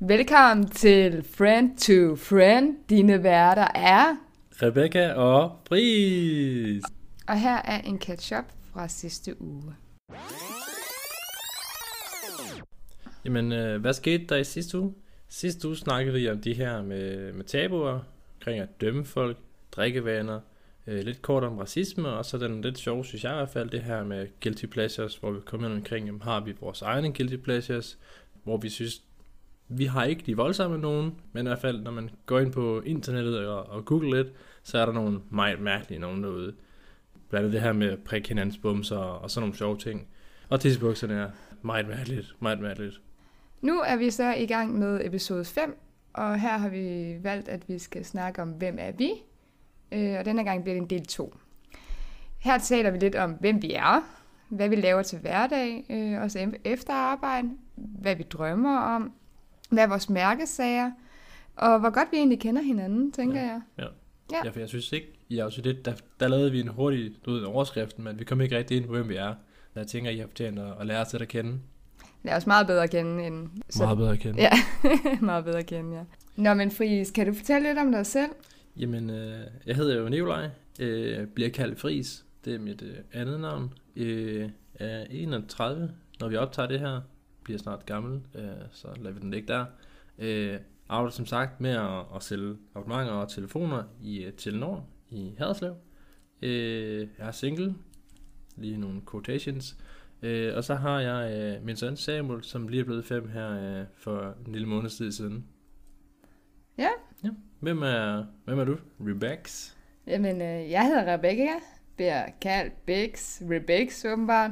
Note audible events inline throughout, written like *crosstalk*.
Velkommen til Friend to Friend. Dine værter er... Rebecca og Fris. Og her er en catch-up fra sidste uge. Jamen, øh, hvad skete der i sidste uge? Sidste uge snakkede vi om de her med, med tabuer, omkring at dømme folk, drikkevaner, øh, lidt kort om racisme, og så den lidt sjove, synes jeg i hvert fald, det her med guilty pleasures, hvor vi kommer ind omkring, jamen, har vi vores egne guilty pleasures, hvor vi synes, vi har ikke de voldsomme nogen, men i hvert fald, når man går ind på internettet og, og googler lidt, så er der nogle meget mærkelige nogen derude. Blandt andet det her med at prikke hinandens bumser og sådan nogle sjove ting. Og tissebukserne er meget mærkeligt, meget mærkeligt. Nu er vi så i gang med episode 5, og her har vi valgt, at vi skal snakke om, hvem er vi? Øh, og denne gang bliver det en del 2. Her taler vi lidt om, hvem vi er, hvad vi laver til hverdag, øh, også e- efter arbejde, hvad vi drømmer om, hvad er vores mærkesager, og hvor godt vi egentlig kender hinanden, tænker Ja. jeg. Ja. Ja. ja, for jeg synes ikke, i afsnit 1, der, der lavede vi en hurtig du ved, overskriften, men vi kom ikke rigtig ind på, hvem vi er. Så jeg tænker, I har fortjent at, at lære os lidt at kende. Lad os meget bedre at kende end... Meget bedre at kende. Ja, *laughs* meget bedre at kende, ja. Nå, men Friis, kan du fortælle lidt om dig selv? Jamen, øh, jeg hedder jo Nikolaj, øh, bliver kaldt Fris. Det er mit øh, andet navn. Øh, er 31, når vi optager det her. Bliver snart gammel, øh, så lader vi den ligge der. Øh, arbejder som sagt med at, at sælge abonnementer og telefoner i øh, Telenor i Haderslev. Øh, jeg er single, lige nogle quotations. Øh, og så har jeg øh, min søn Samuel, som lige er blevet fem her øh, for en lille måneds tid siden. Ja. Ja. Hvem er, hvem er du? Rebex? Jamen, øh, jeg hedder Rebecca, bliver kaldt Bix, Rebex åbenbart.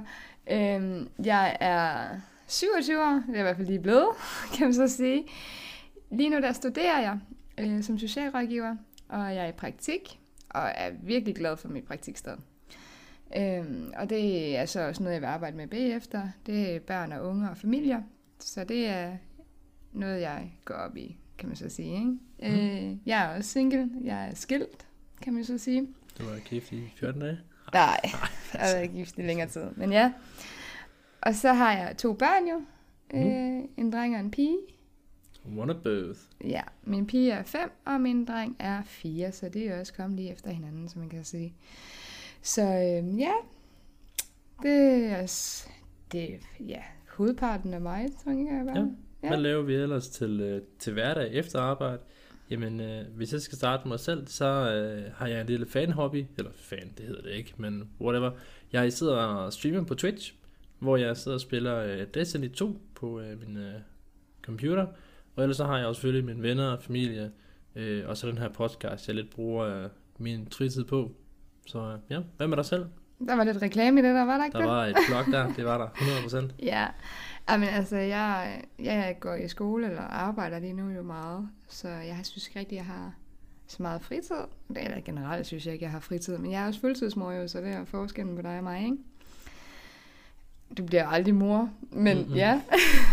Øhm, jeg er 27 år, det er i hvert fald lige blevet, *laughs* kan man så sige. Lige nu der studerer jeg øh, som socialrådgiver, og jeg er i praktik, og er virkelig glad for mit praktiksted. Øhm, og det er så også noget, jeg vil arbejde med bagefter. Det er børn og unge og familier, så det er noget, jeg går op i, kan man så sige. Ikke? Mm. Øh, jeg er også single, jeg er skilt, kan man så sige. Du var gift i 14 dage. Nej, jeg har været gift i længere tid. Men ja. Og så har jeg to børn jo. Øh, en dreng og en pige. One of both. Ja, min pige er fem, og min dreng er fire, så det er jo også kommet lige efter hinanden, som man kan sige. Så øh, ja, det er, s- det er ja, hovedparten af mig, tror jeg bare. Ja. Ja. Hvad laver vi ellers til, øh, til hverdag efter arbejde? Jamen, øh, hvis jeg skal starte med mig selv, så øh, har jeg en lille fan-hobby. Eller fan, det hedder det ikke, men whatever. Jeg sidder og streamer på Twitch, hvor jeg sidder og spiller øh, Destiny 2 på øh, min øh, computer. Og ellers så har jeg også selvfølgelig mine venner og familie, øh, og så den her podcast, jeg lidt bruger øh, min fritid på. Så øh, ja, hvad med dig selv? Der var lidt reklame i det der, var der ikke Der det? var et blog der, det var der 100%. *laughs* Ja, men altså, jeg, jeg går i skole eller arbejder lige nu jo meget, så jeg synes ikke rigtig, jeg har så meget fritid. Eller generelt synes jeg ikke, jeg har fritid, men jeg er også fuldtidsmor jo, så det er forskellen på dig og mig, ikke? Du bliver aldrig mor, men Mm-mm. ja.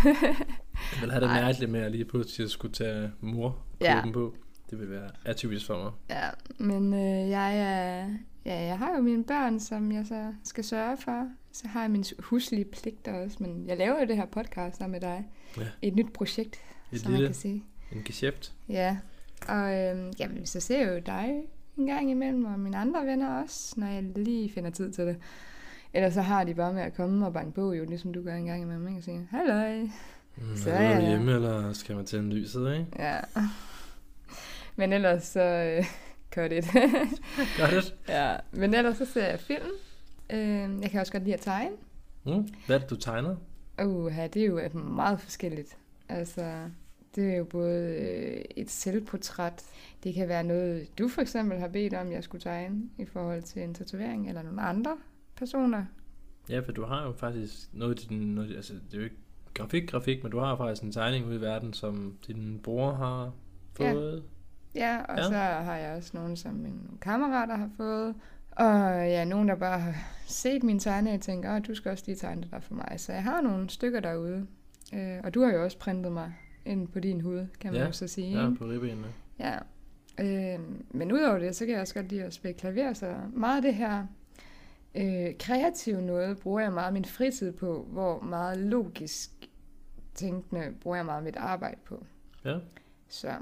Jeg vil have det *laughs* Ej. mærkeligt med at lige pludselig at skulle tage mor Ja. på. Det vil være atypisk for mig. ja, men øh, jeg er... Ja, jeg har jo mine børn, som jeg så skal sørge for. Så har jeg mine huslige pligter også, men jeg laver jo det her podcast sammen med dig. Ja. Et nyt projekt, Et som man lille kan sige. en geschæft. Ja, og øhm, jamen, så ser jeg jo dig en gang imellem, og mine andre venner også, når jeg lige finder tid til det. Ellers så har de bare med at komme og banke på, jo, ligesom du gør en gang imellem, ikke? Og sige, halløj. Mm, Så er du hjemme, eller skal man tænde lyset, ikke? Ja. Men ellers så... Øh, *laughs* cut it. *laughs* Gør det. ja, men ellers så ser jeg film. Øh, jeg kan også godt lide at tegne. Mm. Hvad er det, du tegner? Uh, det er jo meget forskelligt. Altså, det er jo både øh, et selvportræt. Det kan være noget, du for eksempel har bedt om, jeg skulle tegne i forhold til en tatovering, eller nogle andre personer. Ja, for du har jo faktisk noget i din... Noget, altså, det er jo ikke grafik, grafik, men du har faktisk en tegning ude i verden, som din bror har Ja. fået. Ja, og Ja. ja. så har jeg også nogle, som mine kammerater har fået. Og ja, nogen, der bare har set mine tegninger og tænker, at du skal også lige tegne det der for mig. Så jeg har nogle stykker derude. Øh, og du har jo også printet mig ind på din hud, kan man Ja. jo så sige. Ja, på ribbenene. Ja. Øh, men udover det, så kan jeg også godt lide at spille klaver, så meget af det her øh, kreative noget bruger jeg meget min fritid på, hvor meget logisk tænkende bruger jeg meget mit arbejde på. Ja. Så,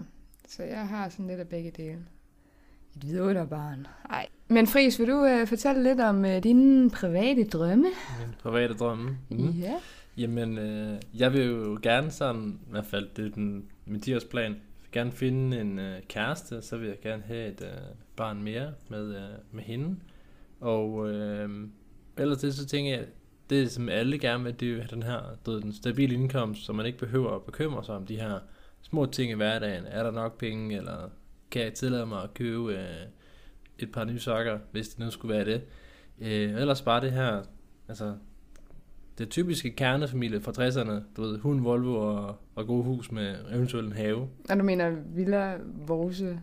så jeg har sådan lidt af begge dele. Et vidunderbarn. Ej. Men Friis, vil du øh, fortælle lidt om øh, dine private drømme? Min private drømme. Mm. Ja. Jamen, øh, jeg vil jo gerne sådan, i hvert fald det er den, min 10-årsplan, vil gerne finde en øh, kæreste, så vil jeg gerne have et øh, barn mere med, øh, med hende. Og øh, ellers det, så tænker jeg, det som alle gerne vil, det er jo have den her, du ved, den stabile indkomst, så man ikke behøver at bekymre sig om de her små ting i hverdagen. Er der nok penge, eller kan jeg tillade mig at købe øh, et par nye sokker, hvis det nu skulle være det. Øh, ellers bare det her, altså det typiske kernefamilie fra 60'erne, du ved, hund, Volvo og, og god hus med eventuelt en have. Og du mener Villa, Vorse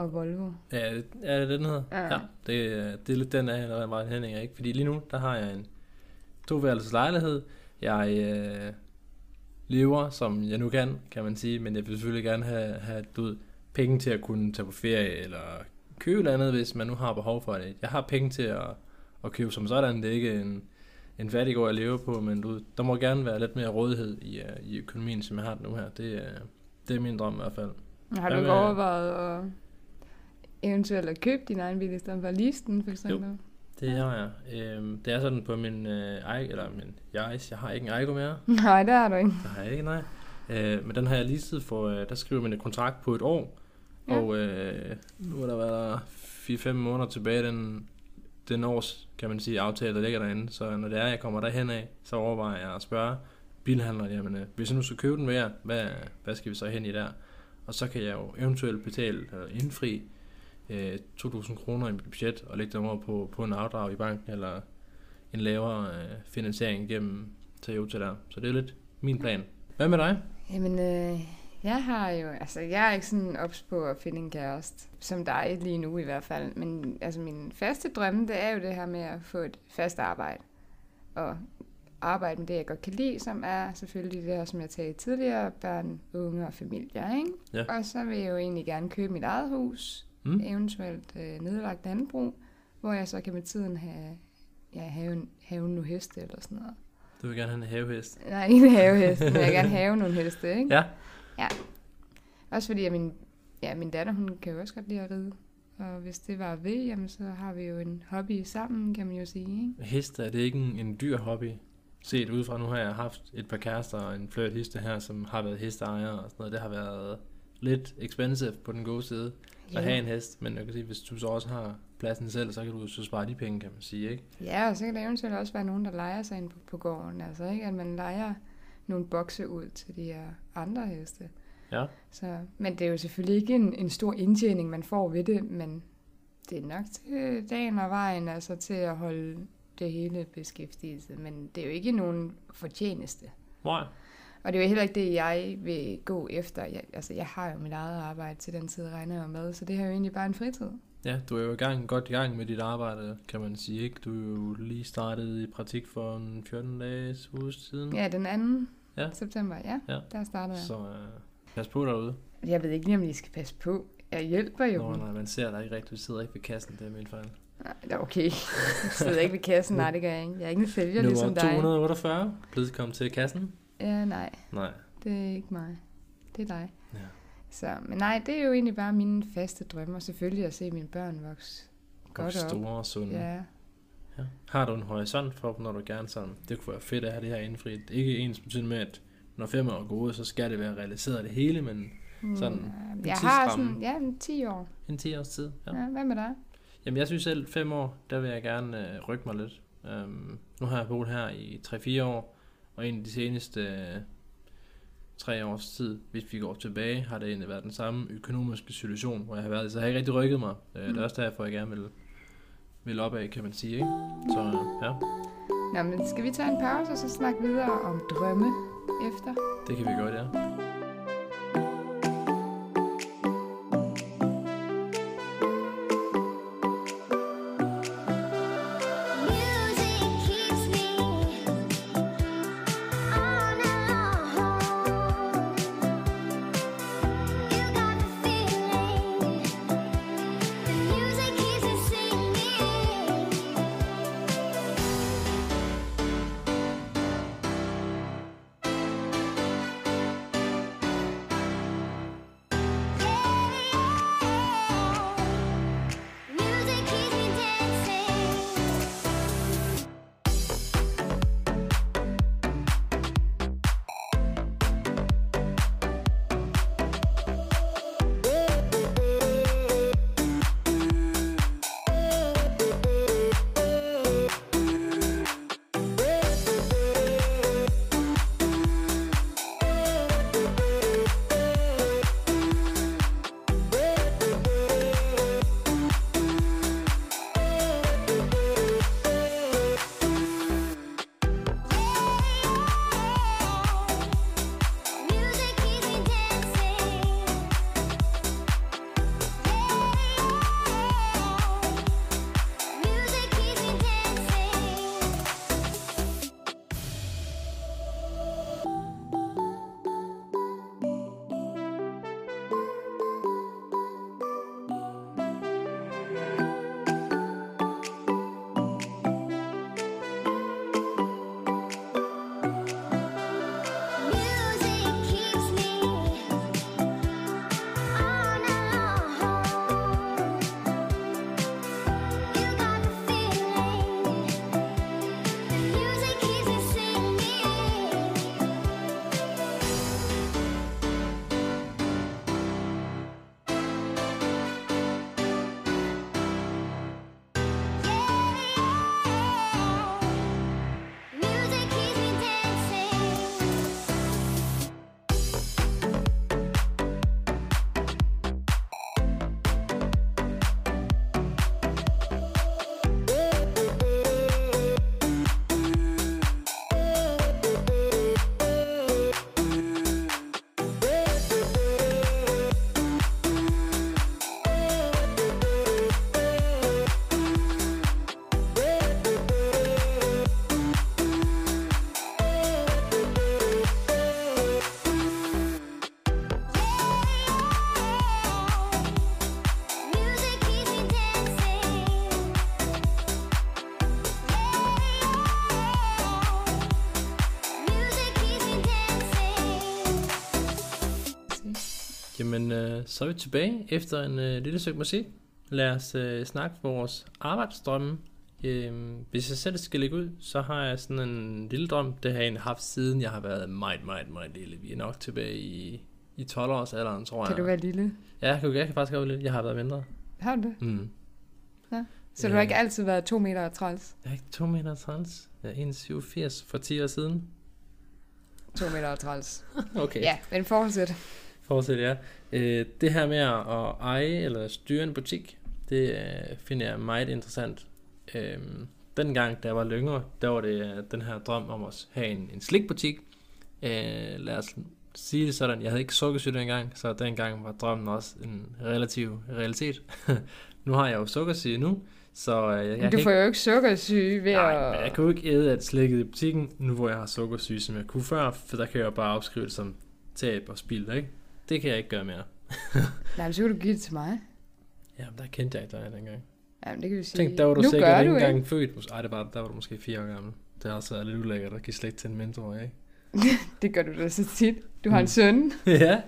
og Volvo? Ja, det- er det den hedder? Ja. ja det, er- det er lidt den der var Henning, ikke? Fordi lige nu, der har jeg en toværelses lejlighed. Jeg øh, lever, som jeg nu kan, kan man sige, men jeg vil selvfølgelig gerne have, have du ved, penge til at kunne tage på ferie, eller købe noget andet, hvis man nu har behov for det. Jeg har penge til at, at købe som sådan, det er ikke en, en fattigård, jeg lever på, men du, der må gerne være lidt mere rådighed i, øh, i økonomien, som jeg har nu her. Det, er- det er min drøm i hvert fald. Har du ikke overvejet at eventuelt at købe din egen bil, i stedet for at lease den, for eksempel? Det har jeg. Øhm, det er sådan på min, øh, I, eller min Yaris, jeg har ikke en Aigo mere. *laughs* Nej, det har du ikke. Det har jeg ikke, nej. Øh, men den har jeg leaset for, øh, der skriver man en kontrakt på et år. Ja. Og øh, nu er der været 4-5 måneder tilbage, den, den års, kan man sige, aftale, der ligger derinde. Så når det er, jeg kommer derhen af, så overvejer jeg at spørge bilhandleren, jamen, øh, hvis jeg nu skal købe den mere, hvad, hvad skal vi så hen i der? Og så kan jeg jo eventuelt betale eller indfri øh, 2.000 kroner i budget og lægge dem over på, på en afdrag i banken eller en lavere øh, finansiering gennem Toyota der. Så det er lidt min plan. Hvad med dig? Jamen, øh, jeg har jo, altså jeg er ikke sådan ops på at finde en kæreste, som dig lige nu i hvert fald, men altså min faste drømme, det er jo det her med at få et fast arbejde, og arbejde med det, jeg godt kan lide, som er selvfølgelig det her, som jeg talte tidligere, børn, unge og familier, ikke? Ja. Og så vil jeg jo egentlig gerne købe mit eget hus, Mm? eventuelt øh, nedlagt landbrug, hvor jeg så kan med tiden have, ja, have, have nogle heste eller sådan noget. Du vil gerne have en havehest. Nej, ikke en havehest, men jeg vil gerne have nogle heste, ikke? Ja. Også fordi, at min, ja, min datter, hun kan jo også godt lide at ride. Og hvis det var ved, jamen, så har vi jo en hobby sammen, kan man jo sige. Ikke? Heste, er det ikke en, en dyr hobby? Set udefra, nu har jeg haft et par kærester og en fløjt heste her, som har været hesteejere og sådan noget. Det har været lidt expensive på den gode side at have en hest, men jeg kan sige, hvis du så også har pladsen selv, så kan du så spare de penge, kan man sige, ikke? Ja, og så kan der eventuelt også være nogen, der leger sig ind på, på gården. Altså ikke, at man leger nogle bokse ud til de her andre heste. Ja. Så, men det er jo selvfølgelig ikke en, en stor indtjening, man får ved det, men det er nok til dagen og vejen, altså til at holde det hele beskæftigelse. Men det er jo ikke nogen fortjeneste. Nej. Og det er jo heller ikke det, jeg vil gå efter. Jeg, altså, jeg har jo mit eget arbejde til den tid, regner jeg med, så det her er jo egentlig bare en fritid. Ja, du er jo i gang, godt i gang med dit arbejde, kan man sige, ikke? Du er jo lige startet i praktik for en 14 dages uge siden. Ja, den 2. Ja. september, ja, Ja. der starter jeg. Så øh, pas på derude. Jeg ved ikke lige, om I skal passe på. Jeg hjælper jo. Nå, nej, man ser dig ikke rigtigt. Du sidder ikke ved kassen, det er min fejl. Nej, det er okay. Jeg sidder ikke ved kassen. Nej, det gør jeg ikke. Jeg er ikke en sælger ligesom Nummer dig. 248, blevet kommet til kassen. Ja, nej. Nej. Det er ikke mig. Det er dig. Ja. Så, men nej, det er jo egentlig bare mine faste drømme. Og selvfølgelig at se mine børn vokse Godt godt op. store og sunde. Ja. Ja. Har du en horisont for når du gerne sådan, det kunne være fedt at have det her indfriet. Ikke ens betydning med, at når fem år går ud, så skal det være realiseret det hele, men Sådan Mm, en jeg har sådan, ja, en 10 år. en 10 års tid. Ja. Ja. Hvad med dig? Jamen jeg synes selv, fem år, der vil jeg gerne øh, rykke mig lidt. Um, nu har jeg boet her i 3-4 år, og en af de seneste øh, tre års tid, hvis vi går tilbage, har det egentlig været den samme økonomiske situation, hvor jeg har været. Så jeg har ikke rigtig rykket mig. Uh, Det er også derfor, jeg gerne vil, vil op af, kan man sige. Ikke? Så øh, ja, Nå, men skal vi tage en pause og så snakke videre om drømme efter? det kan vi godt, ja. Jamen, øh, så er vi tilbage efter en øh, lille stykke musik. Lad os øh, snakke vores arbejdsdrømme. Øh, hvis jeg selv skal lægge ud, så har jeg sådan en lille drøm. Det har jeg egentlig haft siden jeg har været meget, meget, meget lille. Vi er nok tilbage i, i 12 års alderen, tror jeg. Kan du være lille? Ja, jeg kan, jeg kan faktisk godt være lidt. Jeg har været mindre. Har du det? Mm. Så du har ikke altid været to meter og træls? Jeg er ikke 2 meter trans. Jeg er 1,87 for 10 år siden. To meter og træls. *laughs* Okay. Ja, men fortsæt. Fortsæt, ja. Øh, det her med at eje eller styre en butik, det øh, finder jeg meget interessant. Øh, dengang, da jeg var yngre, der var det øh, den her drøm om at have en, en slikbutik. Øh, lad os sige det sådan, jeg havde ikke sukkersyge dengang, så dengang var drømmen også en relativ realitet. *laughs* nu har jeg jo sukkersyge nu, så øh, jeg, jeg du får jo ikke sukkersyge ved Nej, at... jeg kan jo ikke æde alt slikket i butikken, nu hvor jeg har sukkersyge, som jeg kunne før, for der kan jeg jo bare afskrive det som tab og spild, ikke? Det kan jeg ikke gøre mere. *laughs* Nej, men så kan du give det til mig. Jamen, der kendte jeg ikke dig dengang. Ja, men det kan vi sige. Tænk, der var du nu sikkert ikke engang født. Ej, det var, der var du måske fire år gammel. Det har også lidt ulækkert at give slik til en mindre, ikke? *laughs* Det gør du da så tit. Du har en Mm. søn. *laughs* ja.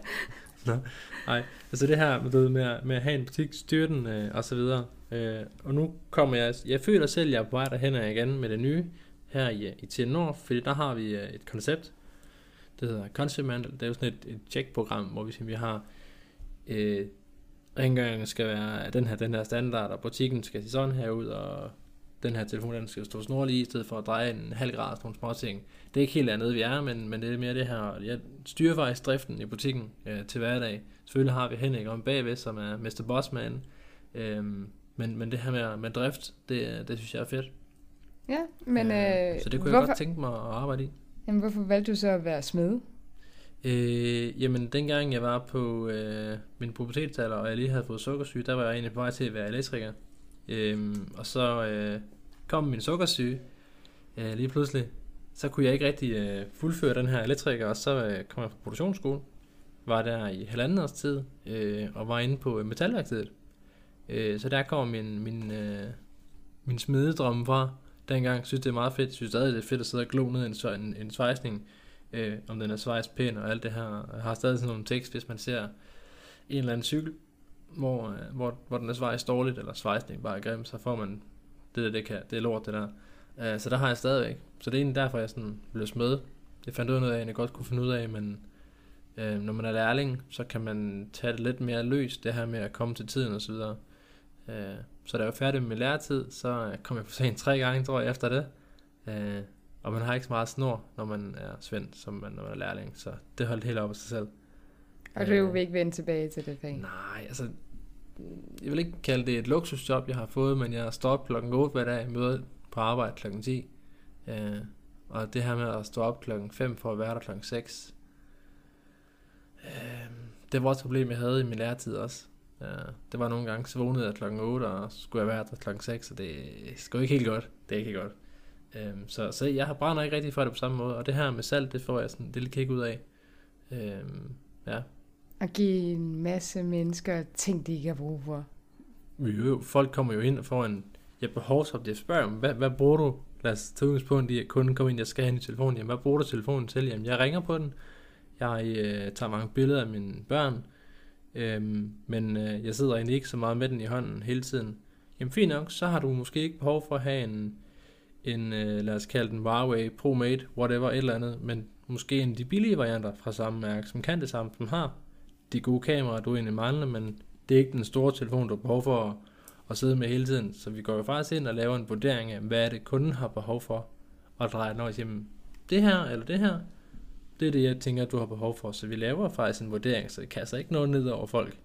Nå, nej. Altså det her med, du ved, med, at- med at have en butik, styre den øh, og så videre. Øh, og nu kommer jeg, jeg føler selv, at jeg er på vej derhen igen med det nye her i, i Nord, fordi der har vi øh, et koncept, det hedder Concept Mandel. Det er jo sådan et, et checkprogram, hvor vi, vi har øh, rengøringen skal være den her, den her standard, og butikken skal se sådan her ud, og den her telefon, den skal stå snorlig i, stedet for at dreje en halv grad, sådan nogle små ting. Det er ikke helt andet, vi er, men, men det er mere det her, jeg styrer faktisk driften i butikken øh, til hverdag. Selvfølgelig har vi Henrik om bagved, som er Mr. Bossman, øhm, men, men det her med, med drift, det, det synes jeg er fedt. Ja, men øh, så det kunne hvorfor, jeg godt tænke mig at arbejde i jamen, hvorfor valgte du så at være smed? Øh, jamen, dengang jeg var på øh, min pubertetsalder, og jeg lige havde fået sukkersyge, der var jeg egentlig på vej til at være elektriker. Øh, og så øh, kom min sukkersyge øh, lige pludselig. Så kunne jeg ikke rigtig øh, fuldføre den her elektriker, og så øh, kom jeg på produktionsskole. Var der i halvanden års tid, øh, og var inde på øh, metalværkstedet. Øh, så der kommer min, min, øh, min smededrømme fra. Dengang synes det er meget fedt. Jeg synes stadig, det er fedt at sidde og glo ned i en, en, en svejsning øh, om den er svejs pæn og alt det her. Jeg har stadig sådan nogle tekst, hvis man ser en eller anden cykel, hvor, øh, hvor, hvor den er svejs dårligt, eller svejsning bare er grim, så får man det der, det, kan, det er lort, det der. Øh, så der har jeg stadigvæk. Så det er egentlig derfor, jeg sådan blev smed. Jeg fandt ud af noget, jeg godt kunne finde ud af, men øh, når man er lærling, så kan man tage det lidt mere løst, det her med at komme til tiden og så videre. Øh, så da jeg var færdig med læretid, så kom jeg på sent tre gange, tror jeg, efter det. Øh, og man har ikke så meget snor, når man er svend, som man, når man er lærling. Så det holdt helt op af sig selv. Og du Øh, vil ikke vende tilbage til det fag? Nej, altså... Jeg vil ikke kalde det et luksusjob, jeg har fået, men jeg står op klokken 8 hver dag, møder på arbejde klokken 10. Øh, og det her med at stå op klokken 5 for at være der klokken 6, øh, det var også et problem, jeg havde i min læretid også. Øh, det var nogle gange, så vågnede jeg klokken 8, og skulle jeg være der klokken 6, og det er ikke helt godt. Det er ikke helt godt. Øh, så, så jeg har brænder ikke rigtig for det på samme måde, og det her med salt, det får jeg sådan et lille kig ud af. Øh, ja, At give en masse mennesker ting, de ikke har brug for. Jo, folk kommer jo ind og får en ja, behovsop. Jeg spørger dem, hvad, hvad bruger du? Lad os tage udgangspunkt i, at kunden kommer ind, jeg skal have en i telefonen. Jamen, hvad bruger du telefonen til? Jamen, jeg ringer på den. Jeg øh, tager mange billeder af mine børn. Øhm, men øh, jeg sidder egentlig ikke så meget med den i hånden hele tiden. Jamen, fint nok, så har du måske ikke behov for at have en, en øh, lad os kalde den Huawei ProMate, whatever, et eller andet. Men måske en af de billige varianter fra samme mærke, som kan det samme, som har de gode kameraer, du egentlig mangler, men det er ikke den store telefon, du har behov for at, at sidde med hele tiden. Så vi går jo faktisk ind og laver en vurdering af, hvad er det, kunden har behov for, og drejer den over og siger, det her eller det her, det er det, jeg tænker, du har behov for. Så vi laver faktisk en vurdering, så det kaster ikke noget ned over folk.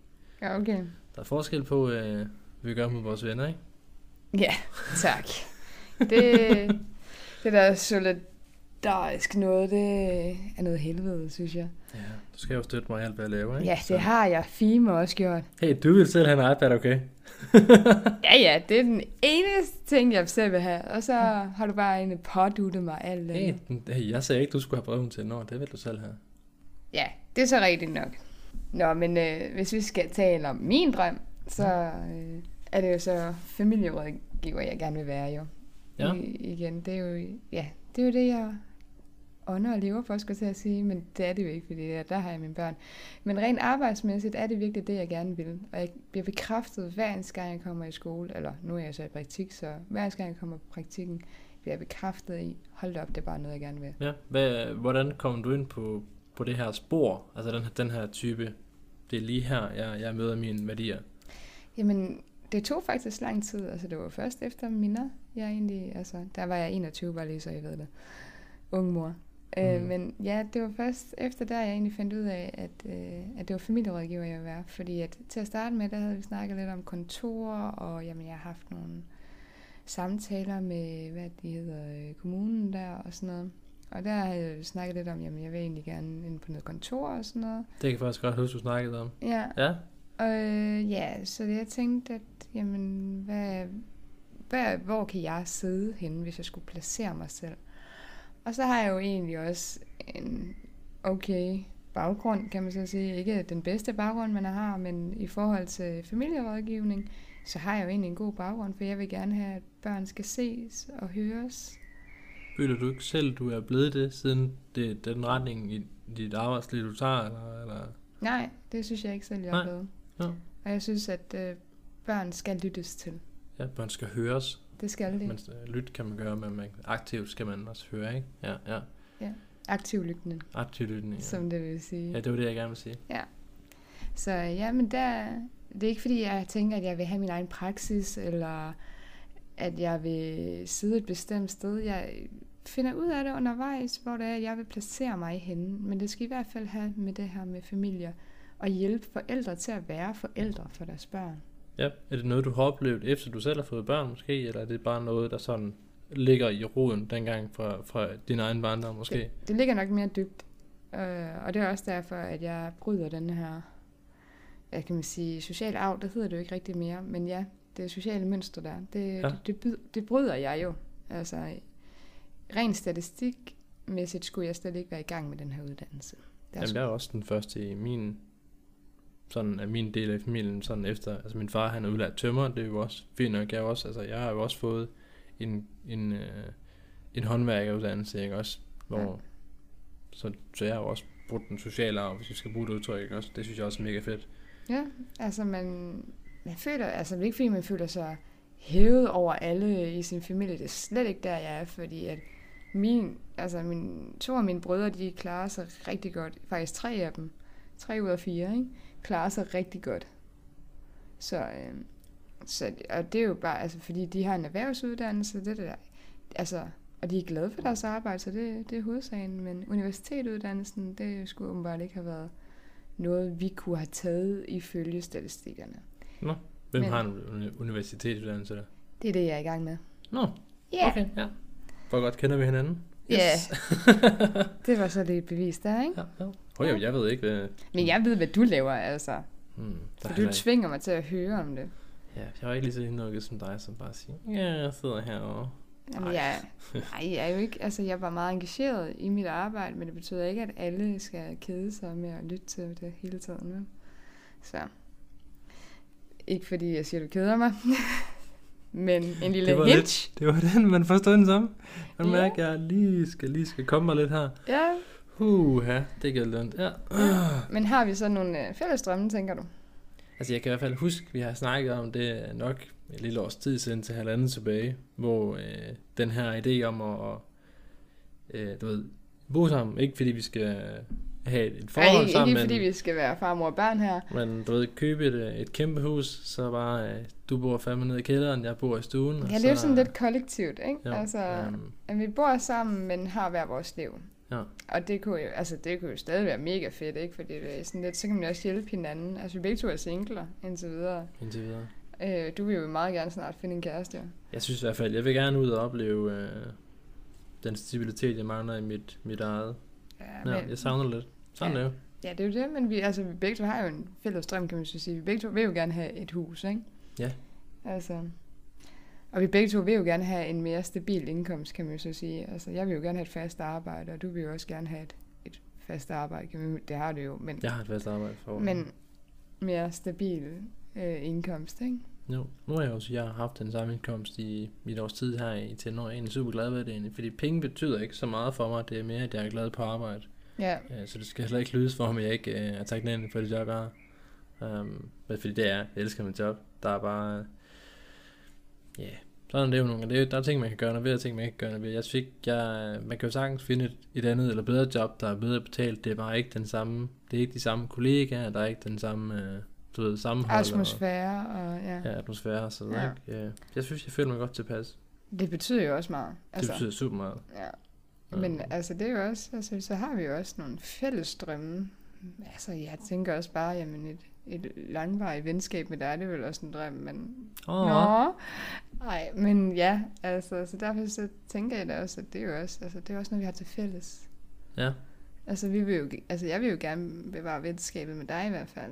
Ja, okay. Der er forskel på, øh, hvad vi gør med vores venner, ikke? Ja, *laughs* tak. Det, det der solidarisk noget, det er noget helvede, synes jeg. Ja, du skal jo støtte mig i alt, hvad jeg laver, ikke? Ja, det har jeg fime også gjort. Hey, du vil selv have en iPad, okay? *laughs* Ja, ja, det er den eneste ting, jeg selv vil have. Og så har du bare en påduttet mig alt den- hey, jeg sagde ikke, du skulle have breven til, når det vil du selv have. Ja, det er så rigtigt nok. Nå, men øh, hvis vi skal tale om min drøm, så øh, er det jo så familierådgiver, jeg gerne vil være jo. Ja. I, igen, det er jo, ja, det er jo det, jeg ånder og lever for, skulle jeg til at sige, men det er det jo ikke, fordi der har jeg mine børn. Men rent arbejdsmæssigt er det virkelig det, jeg gerne vil. Og jeg bliver bekræftet hver eneste gang, jeg kommer i skole, eller nu er jeg så i praktik, så hver eneste gang, jeg kommer på praktikken, bliver jeg bekræftet i, hold da op, det er bare noget, jeg gerne vil. Ja, hvad, hvordan kom du ind på, på det her spor, altså den, den her type, det er lige her, jeg, jeg møder mine værdier? Jamen, det tog faktisk lang tid. Altså, det var først efter minder, jeg egentlig, altså, der var jeg 21, bare lige så jeg ved det. Ung mor. Mm. Øh, men ja, det var først efter der, jeg egentlig fandt ud af, at, øh, at det var familierådgiver, jeg ville være. Fordi at, til at starte med, der havde vi snakket lidt om kontor, og jamen, jeg har haft nogle samtaler med, hvad de hedder, øh, kommunen der og sådan noget. Og der har jeg snakket lidt om, jamen jeg vil egentlig gerne ind på noget kontor og sådan noget. Det kan jeg faktisk godt huske, du snakkede om. Ja. Ja? Øh, ja, så jeg tænkte, at jamen, hvad, hvad, hvor kan jeg sidde henne, hvis jeg skulle placere mig selv? Og så har jeg jo egentlig også en okay baggrund, kan man så sige. Ikke den bedste baggrund, man har, men i forhold til familierådgivning, så har jeg jo egentlig en god baggrund, for jeg vil gerne have, at børn skal ses og høres. Føler du ikke selv, du er blevet det, siden det den retning i dit arbejdsliv, du tager? Eller, eller? Nej, det synes jeg ikke selv, jeg er Nej. blevet. Ja. Og jeg synes, at øh, børn skal lyttes til. Ja, børn skal høres. Det skal de. Men øh, lyt kan man gøre, men man, aktivt skal man også høre, ikke? Ja, ja. Aktiv lyttende, Aktiv lytning. Ja. som det vil sige. ja, det var det, jeg gerne vil sige. Så ja, men der, det er ikke fordi, jeg tænker, at jeg vil have min egen praksis, eller at jeg vil sidde et bestemt sted. Jeg finder ud af det undervejs, hvor det er, at jeg vil placere mig henne. Men det skal i hvert fald have med det her med familier, og hjælpe forældre til at være forældre for deres børn. Ja, er det noget, du har oplevet, efter du selv har fået børn måske, eller er det bare noget, der sådan ligger i roden dengang fra, fra din egen barndom måske? Det, det ligger nok mere dybt, øh, og det er også derfor, at jeg bryder den her, hvad kan man sige, social arv, det hedder det jo ikke rigtig mere, men ja, det sociale mønster der, det, Ja. det, det, det bryder jeg jo. Altså, rent statistikmæssigt skulle jeg slet ikke være i gang med den her uddannelse. Det er Jamen, jeg er også den første i min, sådan af min del af familien, sådan efter, altså min far han er udlært tømmer, det er jo også fint nok, jeg, også, altså, jeg har jo også fået en, en, øh, en håndværkeruddannelse, ikke også, hvor, Ja. så, så jeg har jo også brugt den sociale arv, hvis vi skal bruge det udtryk, ikke også, det synes jeg også er mega fedt. Ja, altså man, man føler, altså det er ikke fordi man føler sig hævet over alle i sin familie, det er slet ikke der, jeg er, fordi at min, altså min, to af mine brødre, de klarer sig rigtig godt, faktisk tre af dem, tre ud af fire, ikke? Klarer sig rigtig godt. Så, øh, så, og det er jo bare, altså fordi de har en erhvervsuddannelse, det der, altså, og de er glade for deres arbejde, så det, det er hovedsagen, men universitetsuddannelsen, det skulle åbenbart ikke have været noget, vi kunne have taget ifølge statistikkerne. Nå, hvem Men- har en uni- universitetsuddannelse der? Det er det, jeg er i gang med. Nå, Ja, okay, ja. Hvor godt kender vi hinanden? Ja. det var så det bevis der, ikke? ja, ja. Oh, jeg, jeg ved ikke, hvad... Men jeg ved, hvad du laver, altså. Hmm, er du ikke- tvinger mig til at høre om det. Ja, jeg er ikke lige så indlukket som dig, som bare siger, ja, jeg sidder herovre. Jamen, Ej. jeg, *laughs* nej, jeg er jo ikke, altså jeg var meget engageret i mit arbejde, men det betyder ikke, at alle skal kede sig med at lytte til det hele tiden. Vel? Så, ikke fordi jeg siger, du keder mig, *laughs* men en lille Det var hint. lidt- Det var den, man forstod den samme. Man Ja. mærker, at jeg lige skal, lige skal komme mig lidt her. Ja, Uha, det gælder ondt. Ja. men har vi så nogle øh, fælles drømme, tænker du? Altså, jeg kan i hvert fald huske, vi har snakket om det nok et lille års tid siden til halvanden tilbage, hvor øh, den her idé om at, øh, du ved, bo sammen, ikke fordi vi skal have et forhold ikke, sammen, ikke men, fordi vi skal være far, mor og børn her. men du ved, købe et, øh, et kæmpe hus, så bare, øh, du bor fandme nede i kælderen, jeg bor i stuen. og Ja, det er jo så- sådan lidt kollektivt, ikke? Jo, altså, øhm, at vi bor sammen, men har hver vores liv. Ja. Og det kunne, jo, altså, det kunne jo stadig være mega fedt, ikke? Fordi det er sådan lidt, så kan man også hjælpe hinanden. Altså, vi begge to er singler, indtil videre. indtil videre. Øh, du vil jo meget gerne snart finde en kæreste, jo. Jeg synes i hvert fald, jeg vil gerne ud og opleve øh, den stabilitet, jeg mangler i mit, mit eget. Ja, Ja, jeg savner lidt. Sådan Ja. det jo. ja, det er jo det, men vi, altså, vi begge to har jo en fælles drøm, kan man så sige. Vi begge to vil jo gerne have et hus, ikke? Ja. Altså, og vi begge to vil jo gerne have en mere stabil indkomst, kan man jo så sige. Altså, jeg vil jo gerne have et fast arbejde, og du vil jo også gerne have et, et fast arbejde. Kan man, det har du jo, men, Jeg har et fast arbejde for. men mere stabil øh, indkomst, ikke? Jo, nu har jeg også jeg har haft den samme indkomst i, et års tid her i til, når jeg er egentlig super glad ved det egentlig, fordi penge betyder ikke så meget for mig, det er mere, at jeg er glad på arbejde. Ja, Ja, så det skal heller ikke lydes for mig, at jeg ikke øh, er taknemmelig for det job, jeg har. Um, men fordi det er, jeg elsker mit job. Der er bare, ja, yeah, sådan er det jo nogle gange. Det er, der er ting, man kan gøre noget ved, og ting, man ikke kan gøre noget ved. Jeg fik, jeg, man kan jo sagtens finde et, et andet eller bedre job, der er bedre betalt. Det er bare ikke den samme, det er ikke de samme kollegaer, der er ikke den samme, øh, du ved, sammenhold. atmosfære og ja. Og, ja, atmosfære, så Ja. ja. ikke, øh, jeg synes, jeg føler mig godt tilpas. Det betyder jo også meget. Altså, det betyder super meget. Ja. Men altså, det er jo også, altså, så har vi jo også nogle fælles drømme. Altså, jeg tænker også bare, jamen et, et langvarigt venskab med dig, det er vel også en drøm, men... Åh, Nå. Nej, men ja, altså, så derfor så tænker jeg da også, at det er jo også, altså, det er også noget, vi har til fælles. Ja, Altså, vi vil jo, altså, jeg vil jo gerne bevare venskabet med dig i hvert fald.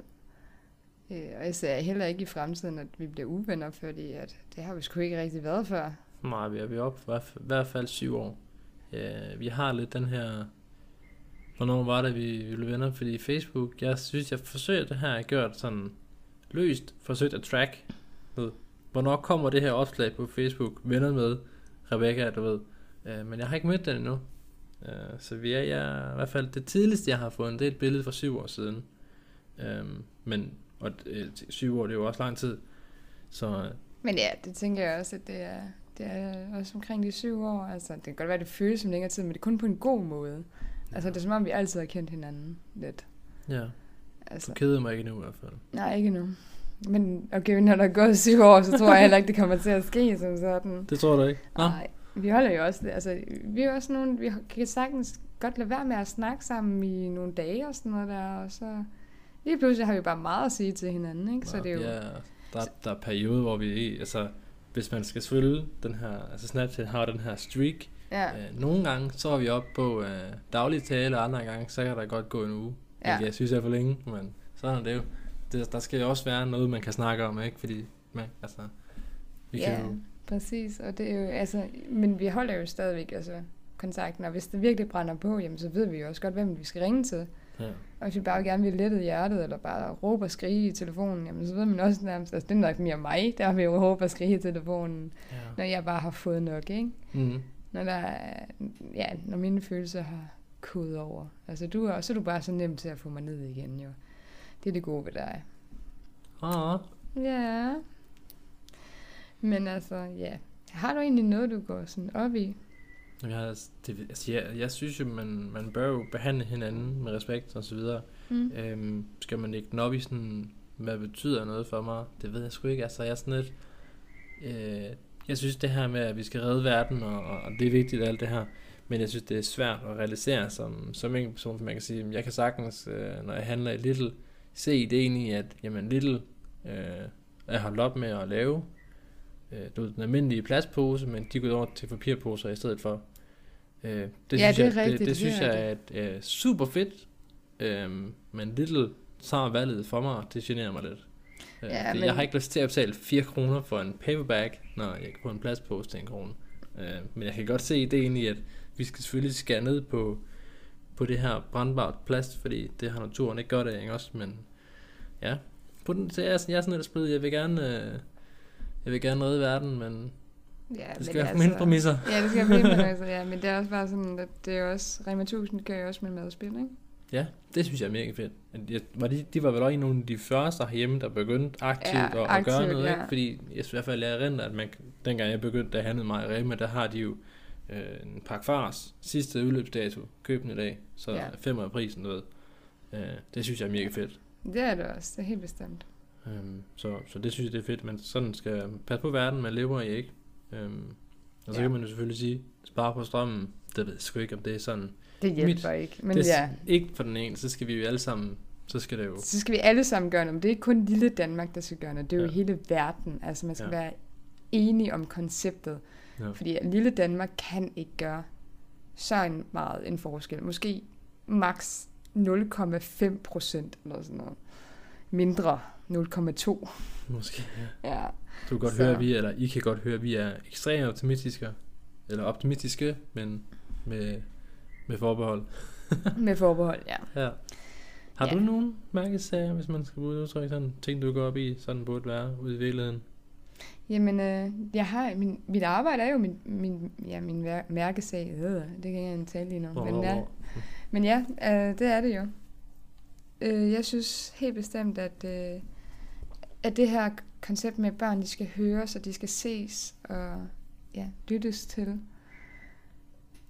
Øh, og jeg ser heller ikke i fremtiden, at vi bliver uvenner, fordi at det har vi sgu ikke rigtig været før. Nej, vi er, vi oppe i hvert fald- syv år. Ja, vi har lidt den her... Hvornår var det, vi, vi blev venner? Fordi Facebook, jeg synes, jeg forsøger det her, jeg gjort sådan løst, forsøgt at track. Ved, hvornår kommer det her opslag på Facebook, venner med Rebecca, du ved. Uh, men jeg har ikke mødt den endnu. Uh, så vi er, jeg, i hvert fald det tidligste, jeg har fundet, det er et billede fra syv år siden. Um, men, og øh, syv år, det er jo også lang tid. Så øh, Men ja, det tænker jeg også, at det er, det er også omkring de syv år. Altså, det kan godt være, det føles som længere tid, men det er kun på en god måde. Altså, det er som om, vi altid har kendt hinanden lidt. ja, Altså, du keder mig ikke endnu i hvert fald. nej, ikke nu. Men okay, når der er gået syv år, så tror jeg heller ikke, det kommer til at ske som sådan. Det tror du ikke? Nej, vi holder jo også, altså, vi er også nogen, vi kan sagtens godt lade være med at snakke sammen i nogle dage og sådan noget der, og så lige pludselig har vi bare meget at sige til hinanden, ikke? Så det er jo, Ja, der, der er perioder, hvor vi altså, hvis man skal følge den her, altså Snapchat har den her streak, ja, øh, nogle gange, så er vi oppe på øh, daglig tale, og andre gange, så kan der godt gå en uge. Ja. Jeg synes, jeg er for længe, men sådan er det jo. Det, der skal jo også være noget, man kan snakke om, ikke? Fordi, man, altså, vi ja, kan jo, præcis, og det er jo, altså, men vi holder jo stadigvæk, altså, kontakten, og hvis det virkelig brænder på, jamen, så ved vi jo også godt, hvem vi skal ringe til. ja, Og hvis vi bare gerne vil lette hjertet, eller bare råbe og skrige i telefonen, jamen, så ved man også nærmest, altså, det er nok mere mig, der vil jo råbe og skrige i telefonen, ja. når jeg bare har fået nok, ikke? Mm. Når, der er, ja, når mine følelser har kodet over. Altså, du er, så er du bare så nem til at få mig ned igen, jo. Det er det gode ved dig. Ah, Ja. Men altså, ja. Har du egentlig noget, du går sådan op i? jeg, har, det, altså, jeg, jeg synes jo, man, man bør jo behandle hinanden med respekt og så videre. Mm. Øhm, skal man ikke op i sådan, hvad betyder noget for mig? Det ved jeg sgu ikke. Altså, jeg er sådan lidt... Øh, jeg synes det her med, at vi skal redde verden, og, og det er vigtigt alt det her. Men jeg synes, det er svært at realisere som, som en person, for man kan sige, jeg kan sagtens, øh, når jeg handler i Little, se ideen i, at jamen, Little øh, er holdt op med at lave øh, du ved, den almindelige plastpose, men de går over til papirposer i stedet for. Øh, det Ja, synes det er jeg, rigtigt, det, det det synes er jeg er øh, super fedt, øh, men Little tager valget for mig, det generer mig lidt. Øh, Ja, men- Jeg har ikke lyst til at betale 4 kroner for en paperback, når jeg kan få en plastpose til en krone. Øh, men jeg kan godt se ideen i, at vi skal selvfølgelig skære ned på, på det her brandbart plast, fordi det har naturen ikke godt af, ikke også? Men ja, på den, så jeg, er sådan- jeg er sådan lidt spillet, jeg vil gerne, øh, jeg vil gerne redde verden, men Ja, det skal være på mine præmisser. Ja, det skal være på mine præmisser, ja. Men det er også bare sådan, at det er også... Rema 1000 gør jo også med madspil, ikke? Ja, det synes jeg er mega fedt. Jeg, var de, de var vel også en af de første herhjemme, der begyndte aktivt Ja, at, at aktivt, gøre noget, ja. ikke? Fordi jeg i hvert fald, jeg erindrer, at man, dengang jeg begyndte, da jeg handlede mig i Rema, der har de jo øh, en pakke fars, sidste udløbsdato, køb den i dag, så Ja. ja. fem af prisen, du ved. Øh, det synes jeg er mega fedt. Det er det også, det er helt bestemt. Øhm, så, så det synes jeg, det er fedt, men sådan skal passe på verden, man lever i, ikke? Øhm, og så Ja. kan man jo selvfølgelig sige, spare på strømmen, det ved jeg sgu ikke, om det er sådan. Det hjælper Mit- ikke, men det ja. ikke for den ene, så skal vi jo alle sammen, så skal det jo, Så skal vi alle sammen gøre noget, men det er ikke kun lille Danmark, der skal gøre noget. Det er jo Ja. hele verden. Altså man skal Ja. være enige om konceptet. Ja. Fordi lille Danmark kan ikke gøre så en meget en forskel. Måske maks 0,5 procent eller sådan noget. Mindre 0,2. måske, ja. Ja. Du kan godt Så- høre, at vi, eller I kan godt høre, at vi er ekstremt optimistiske, eller optimistiske, men med, med forbehold. *laughs* Med forbehold, ja. Ja. Har Ja. du nogen mærkesager, hvis man skal bruge udtryk sådan? Ting, du går op i, sådan burde være ude i virkeligheden? Jamen, øh, jeg har, min, mit arbejde er jo min, min, ja, min mær- mærkesag. Øh, det kan jeg ikke tale lige nu. Hvor, Men ja, men ja øh, det er det jo. Øh, jeg synes helt bestemt, at, øh, at det her koncept med børn, de skal høres, og de skal ses og ja, lyttes til,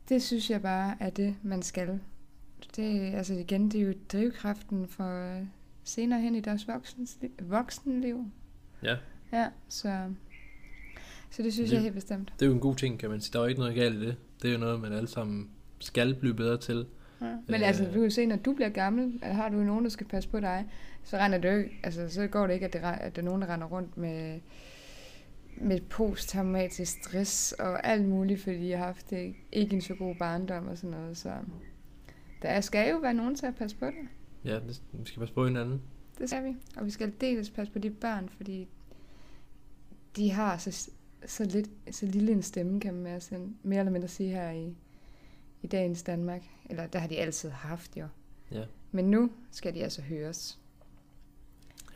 det synes jeg bare er det, man skal. Det, altså igen, det er jo drivkraften for øh, senere hen i deres voksens, voksenliv. Ja, Ja, så, så det synes Det- jeg helt bestemt. det er jo en god ting, kan man sige. Der er jo ikke noget galt i det. Det er jo noget, man alle sammen skal blive bedre til. Ja. Men Øh. altså, du kan se, når du bliver gammel, har du nogen, der skal passe på dig, så render det jo altså, så går det ikke, at, det, at der er nogen, der render rundt med, med posttraumatisk stress og alt muligt, fordi jeg har haft det, ikke en så god barndom og sådan noget, så der skal jo være nogen til at passe på det. Ja, det, vi skal passe på hinanden. Det skal vi. Og vi skal dels passe på de børn, fordi de har så, så, lidt, så lille en stemme, kan man mere, mere eller mindre sige her i, i dagens Danmark. Eller der har de altid haft jo. Ja. Men nu skal de altså høres.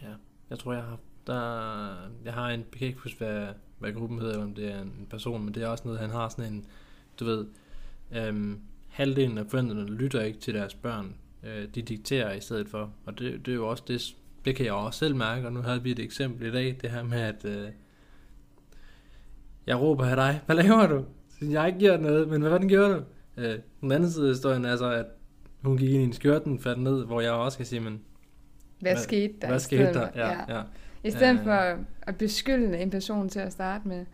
Ja, jeg tror, jeg har, der, jeg har en, jeg kan ikke huske, hvad, hvad gruppen hedder, eller om det er en person, men det er også noget, han har sådan en, du ved, øhm, halvdelen af forældrene lytter ikke til deres børn. Øh, de dikterer i stedet for, og det, det er jo også det, det kan jeg også selv mærke, og nu havde vi et eksempel i dag, det her med, at øh, jeg råber af dig, hvad laver du? Så jeg ikke gjort noget, men hvad fanden gjorde du? Øh, den anden side af historien er så, at hun gik ind i en skjorten, faldt ned, hvor jeg også kan sige, men Hvad, Hvad- skete der? hvad skete der? for- Ja, ja. I stedet Øh. for at beskylde en person til at starte med,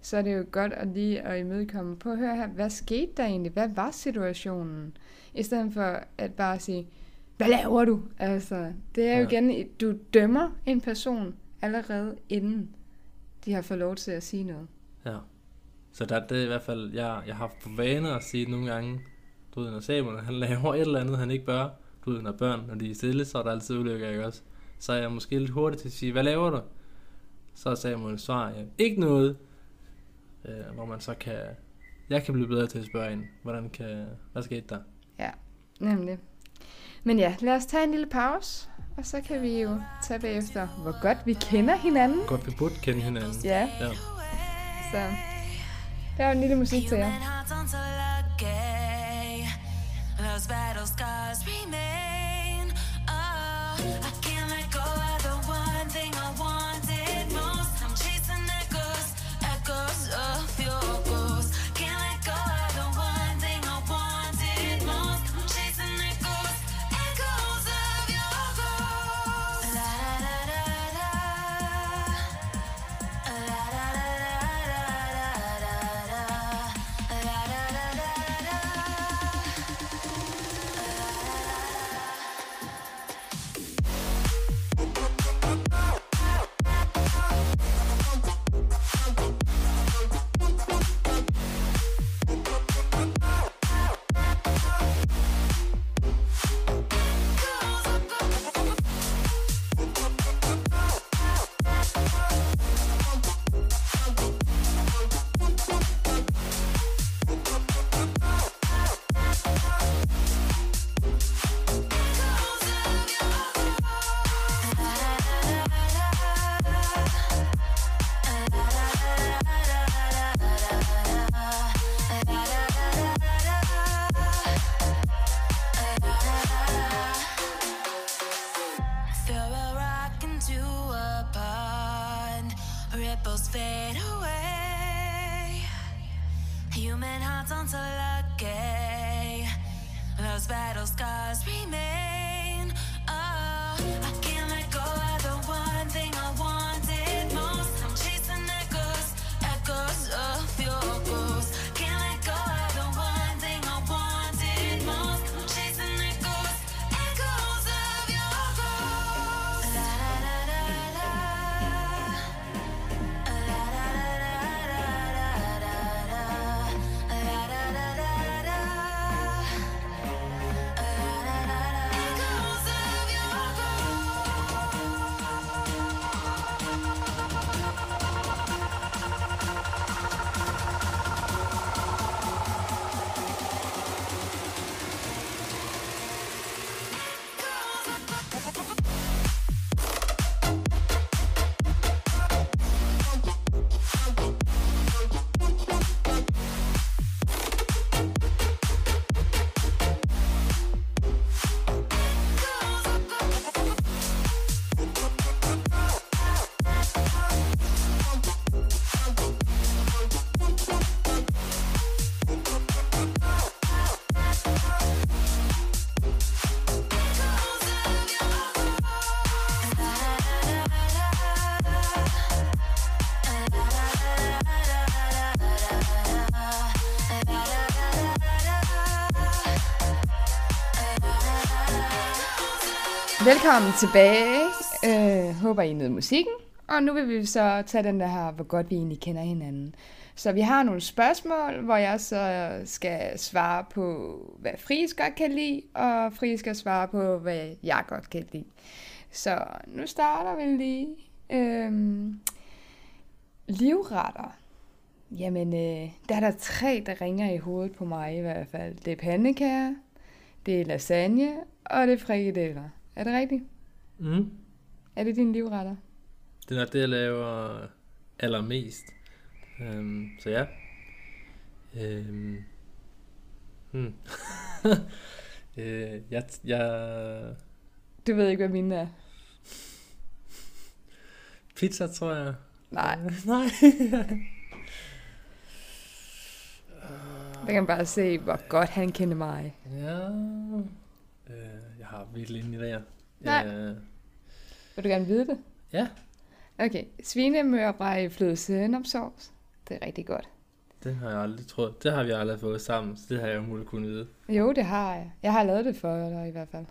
så er det jo godt at lige at imødekomme på at høre her, hvad skete der egentlig? Hvad var situationen? I stedet for at bare sige, hvad laver du? Altså, det er jo Ja. igen, du dømmer en person allerede inden de har fået lov til at sige noget. Ja. Så der, det er i hvert fald, jeg, jeg har haft for vane at sige nogle gange, du ved, når Samuel, han laver et eller andet, han ikke bør, du ved, når børn, når de er stille, så er der altid ulykker, ikke også? Så er jeg måske lidt hurtig til at sige, hvad laver du? Så er Samuel svar, ja, ikke noget. Øh, hvor man så kan, jeg kan blive bedre til at spørge en, hvordan kan, hvad skete der? Nemlig. Men ja, lad os tage en lille pause, og så kan vi jo tage bagefter, hvor godt vi kender hinanden. Godt vi burde kende hinanden. Ja, Ja. så der er en lille musik til jer. Those battle scars remain. Oh, I can't Velkommen tilbage. Øh, håber, I nød musikken. Og nu vil vi så tage den der her, hvor godt vi egentlig kender hinanden. Så vi har nogle spørgsmål, hvor jeg så skal svare på, hvad Fries godt kan lide, og Friis skal svare på, hvad jeg godt kan lide. Så nu starter vi lige. Øhm, livretter. Jamen, øh, der er der tre, der ringer i hovedet på mig i hvert fald. Det er pandekager, det er lasagne, og det er frikadeller. Er det rigtigt? Mm. Er det dine livretter? Det er nok det, jeg laver allermest. Um, så ja. Um, hmm. *laughs* øh, jeg, jeg... Du ved ikke, hvad mine er. Pizza, tror jeg. Nej, Øh, nej. der kan man bare se, hvor godt han kender mig. ja. Øh, jeg har virkelig ingen idéer. Nej. Jeg, Vil du gerne vide det? ja, Okay, svinemørbrej i fløde sennepsovs. Det er rigtig godt. det har jeg aldrig troet. Det har vi aldrig fået sammen, så det har jeg umuligt kunnet vide. Jo, det har jeg. Jeg har lavet det for dig i hvert fald.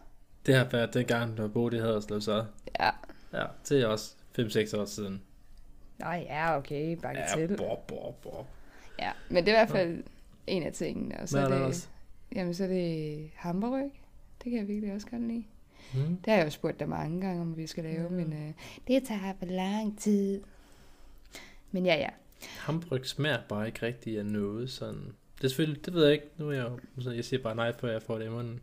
Det har været dengang, du har boet i Haderslev, så Ja. ja, det er også 5-6 år siden. Nej, ja, okay, bakke Ja, til. bor, bor, bor. Ja, men det er i hvert fald en af tingene. Og så Hvad er det, ellers? jamen, så er det hamburg. Det kan jeg virkelig også godt lide. Mm. Det har jeg jo spurgt dig mange gange, om vi skal lave, men øh, det tager for lang tid. Men ja, ja. Hamburg smager bare ikke rigtig af noget sådan. Det er selvfølgelig, det ved jeg ikke. Nu er jeg jo, jeg siger bare nej, før jeg får det i munden.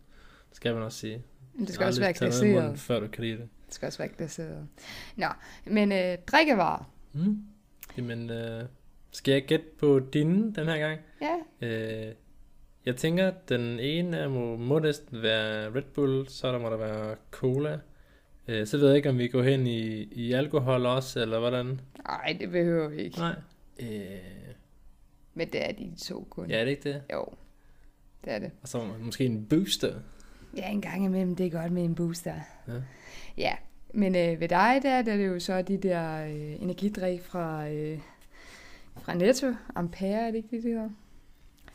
Det skal man også sige. Men det skal også være munden, glaseret. Før du kan lide det. Det skal også være glaseret. Nå, men øh, drikkevarer. Mm. Jamen, øh, skal jeg gætte på dine den her gang? Ja, Øh, jeg tænker, den ene må, må næsten være Red Bull, så der må der være cola. Øh, så ved jeg ikke, om vi går hen i, i alkohol også, eller hvordan. nej, det behøver vi ikke. Nej. Øh, Men det er de to kun. ja, er det ikke det? Jo, det er det. Og så måske en booster. Ja, en gang imellem, det er godt med en booster. Ja. Ja, men øh, ved dig der, der er det jo så de der øh, energidrik fra, øh, fra Netto. Ampere, er det ikke det, det hedder?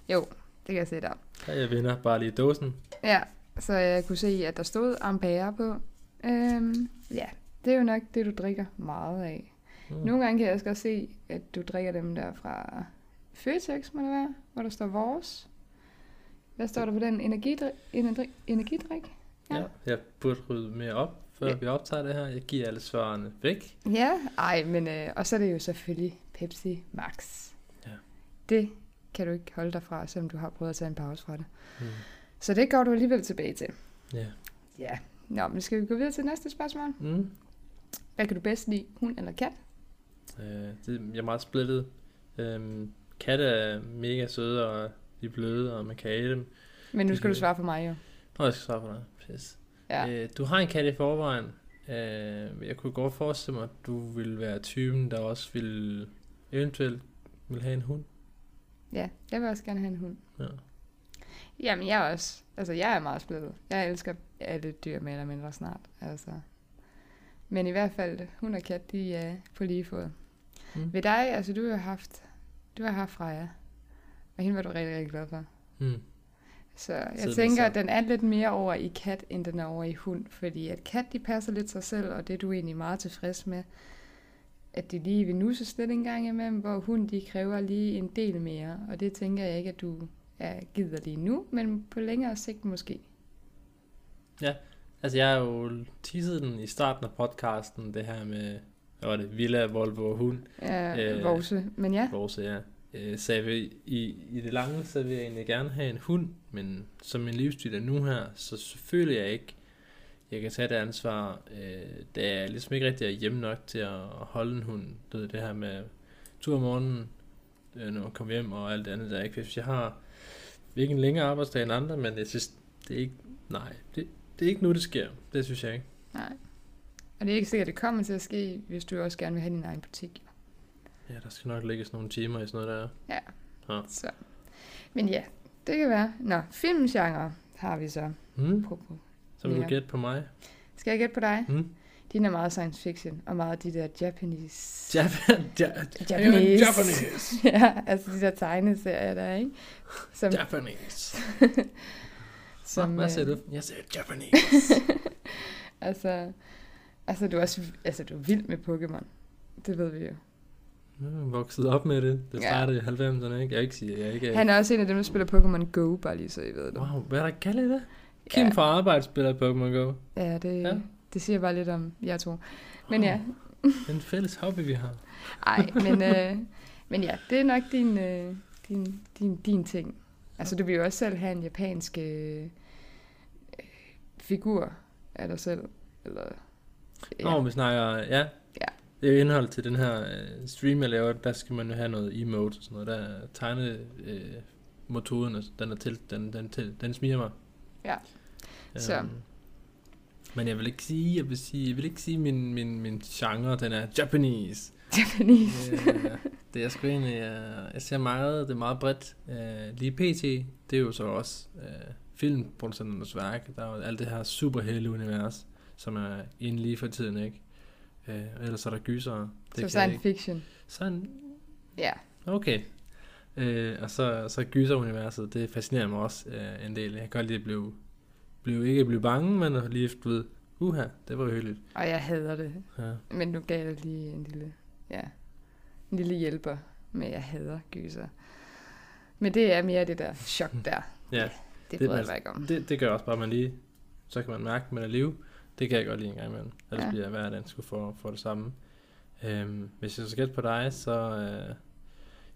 Jo, kan jeg se der. Ja, jeg vinder bare lige dåsen. Ja, så jeg kunne se, at der stod Ampere på. Øhm, ja, det er jo nok det, du drikker meget af. Mm. Nogle gange kan jeg også godt se, at du drikker dem der fra Føtex, må det være, hvor der står vores. Hvad står der på den? Energidrik? Energi, energidrik? Ja. Ja. jeg burde rydde mere op, før ja. vi optager det her. Jeg giver alle svarene væk. Ja, ej, men øh, og så er det jo selvfølgelig Pepsi Max. Ja. Det kan du ikke holde dig fra, selvom du har prøvet at tage en pause fra det. Mm. Så det går du alligevel tilbage til. Ja. Ja. Nå, men skal vi gå videre til næste spørgsmål? Mm. Hvad kan du bedst lide, hund eller kat? Øh, det, jeg er meget splittet. Øhm, katte er mega søde, og de er bløde, og man kan æde dem. Men nu skal du kan- svare for mig jo. Nå, jeg skal svare på dig. Pis. Ja. Øh, du har en kat i forvejen. Øh, jeg kunne godt forestille mig, at du ville være typen, der også ville eventuelt vil have en hund. Ja, jeg vil også gerne have en hund. Ja. Jamen, jeg er også. Altså, jeg er meget splittet. Jeg elsker alle dyr mere eller mindre snart. Altså. Men i hvert fald, hund og kat, de er på lige fod. Mm. Ved dig, altså du har haft, du har haft Freja. Og hende var du rigtig, rigtig glad for. Mm. Så jeg det tænker, at den er lidt mere over i kat, end den er over i hund. Fordi at kat, de passer lidt sig selv, og det er du egentlig meget tilfreds med. At de lige vil nusse lidt en gang imellem, hvor hund, de kræver lige en del mere. Og det tænker jeg ikke, at du er gider lige nu, men på længere sigt måske. Altså, jeg har jo teaset den i starten af podcasten, det her med, hvad var det, Villa, Volvo og hund. Ja, Øh, Vose. Men ja, Vores, ja. Øh, Så jeg vil, i, i det lange, så vil jeg egentlig gerne have en hund, men som min livsstil er nu her, så selvfølgelig jeg ikke, jeg kan tage det ansvar, øh, da jeg ligesom ikke rigtig er hjemme nok til at holde en hund. Du ved, det her med tur om morgenen, øh, når man kommer hjem og alt det andet der, ikke? Hvis jeg har ikke en længere arbejdsdag end andre, men jeg synes, det er ikke, nej, det, det er ikke nu, det sker. Det synes jeg ikke. nej. Og det er ikke sikkert, at det kommer til at ske, hvis du også gerne vil have din egen butik. Ja, der skal nok lægges nogle timer i sådan noget der. Ja. Ja. Så. Men ja, det kan være. Nå, filmgenre har vi så. På, på. Så vil Ja. du gætte på mig. Skal jeg gætte på dig? Hmm? Din er meget science fiction, og meget de der Japanese... Japan, ja, Japanese. Japanese. *laughs* ja, altså de der tegneserier der, ikke? Som, Japanese. *laughs* som, Hvad øh, siger du? Jeg siger Japanese. *laughs* Altså, altså du er også altså, du er vild med Pokémon. Det ved vi jo. Jeg er vokset op med det. Det Ja. startede i 90'erne, ikke? Jeg ikke sige, jeg ikke er... Han er også en af dem, der spiller Pokémon Go, bare lige så I ved det. Wow, hvad er der galt i det? Kim Ja. fra arbejde spiller Pokémon Go. Ja, det, Ja. ja. det siger bare lidt om jer to. Men ja, Det er en fælles hobby, vi har. ej, men, *laughs* øh, men ja, det er nok din, øh, din, din, din ting. Altså, du vil jo også selv have en japansk øh, figur af dig selv. Eller, Ja. Når vi snakker, ja. Ja. Det er jo indhold til den her øh, stream, jeg laver, der skal man jo have noget emote og sådan noget. Der er tegne øh, metoden, altså, den er til, den, den, til, den smiger mig. Ja. Så. Øhm, men jeg vil ikke sige, jeg vil sige, jeg vil ikke sige min, min, min genre, den er Japanese. Japanese. Øh, *laughs* det er sgu egentlig, jeg, jeg ser meget, det er meget bredt. Øh, lige PT, det er jo så også øh, filmproducenternes værk. Der er jo alt det her superhelte-univers, som er inde lige for tiden, ikke? Øh, ellers er der gyser. Det Så science fiction. Sådan, Ja. okay. Øh, og så, så gyser-universet, det fascinerer mig også øh, en del. Jeg kan godt lide at blive, blive ikke blive bange, men lige efter ved, uha, det var hyggeligt. Og jeg hader det. Ja. Men nu gav jeg lige en lille, ja, en lille hjælper med, at jeg hader gyser. Men det er mere det der chok *laughs* der. ja. Det, Det det er bryder jeg ikke om. Det, det gør også bare, at man lige, så kan man mærke, at man er liv. Det kan jeg godt lide en gang imellem. Ellers ja. Ja. bliver hverdagen skulle få, få det samme. Øhm, hvis jeg skal gætte på dig, så, øh,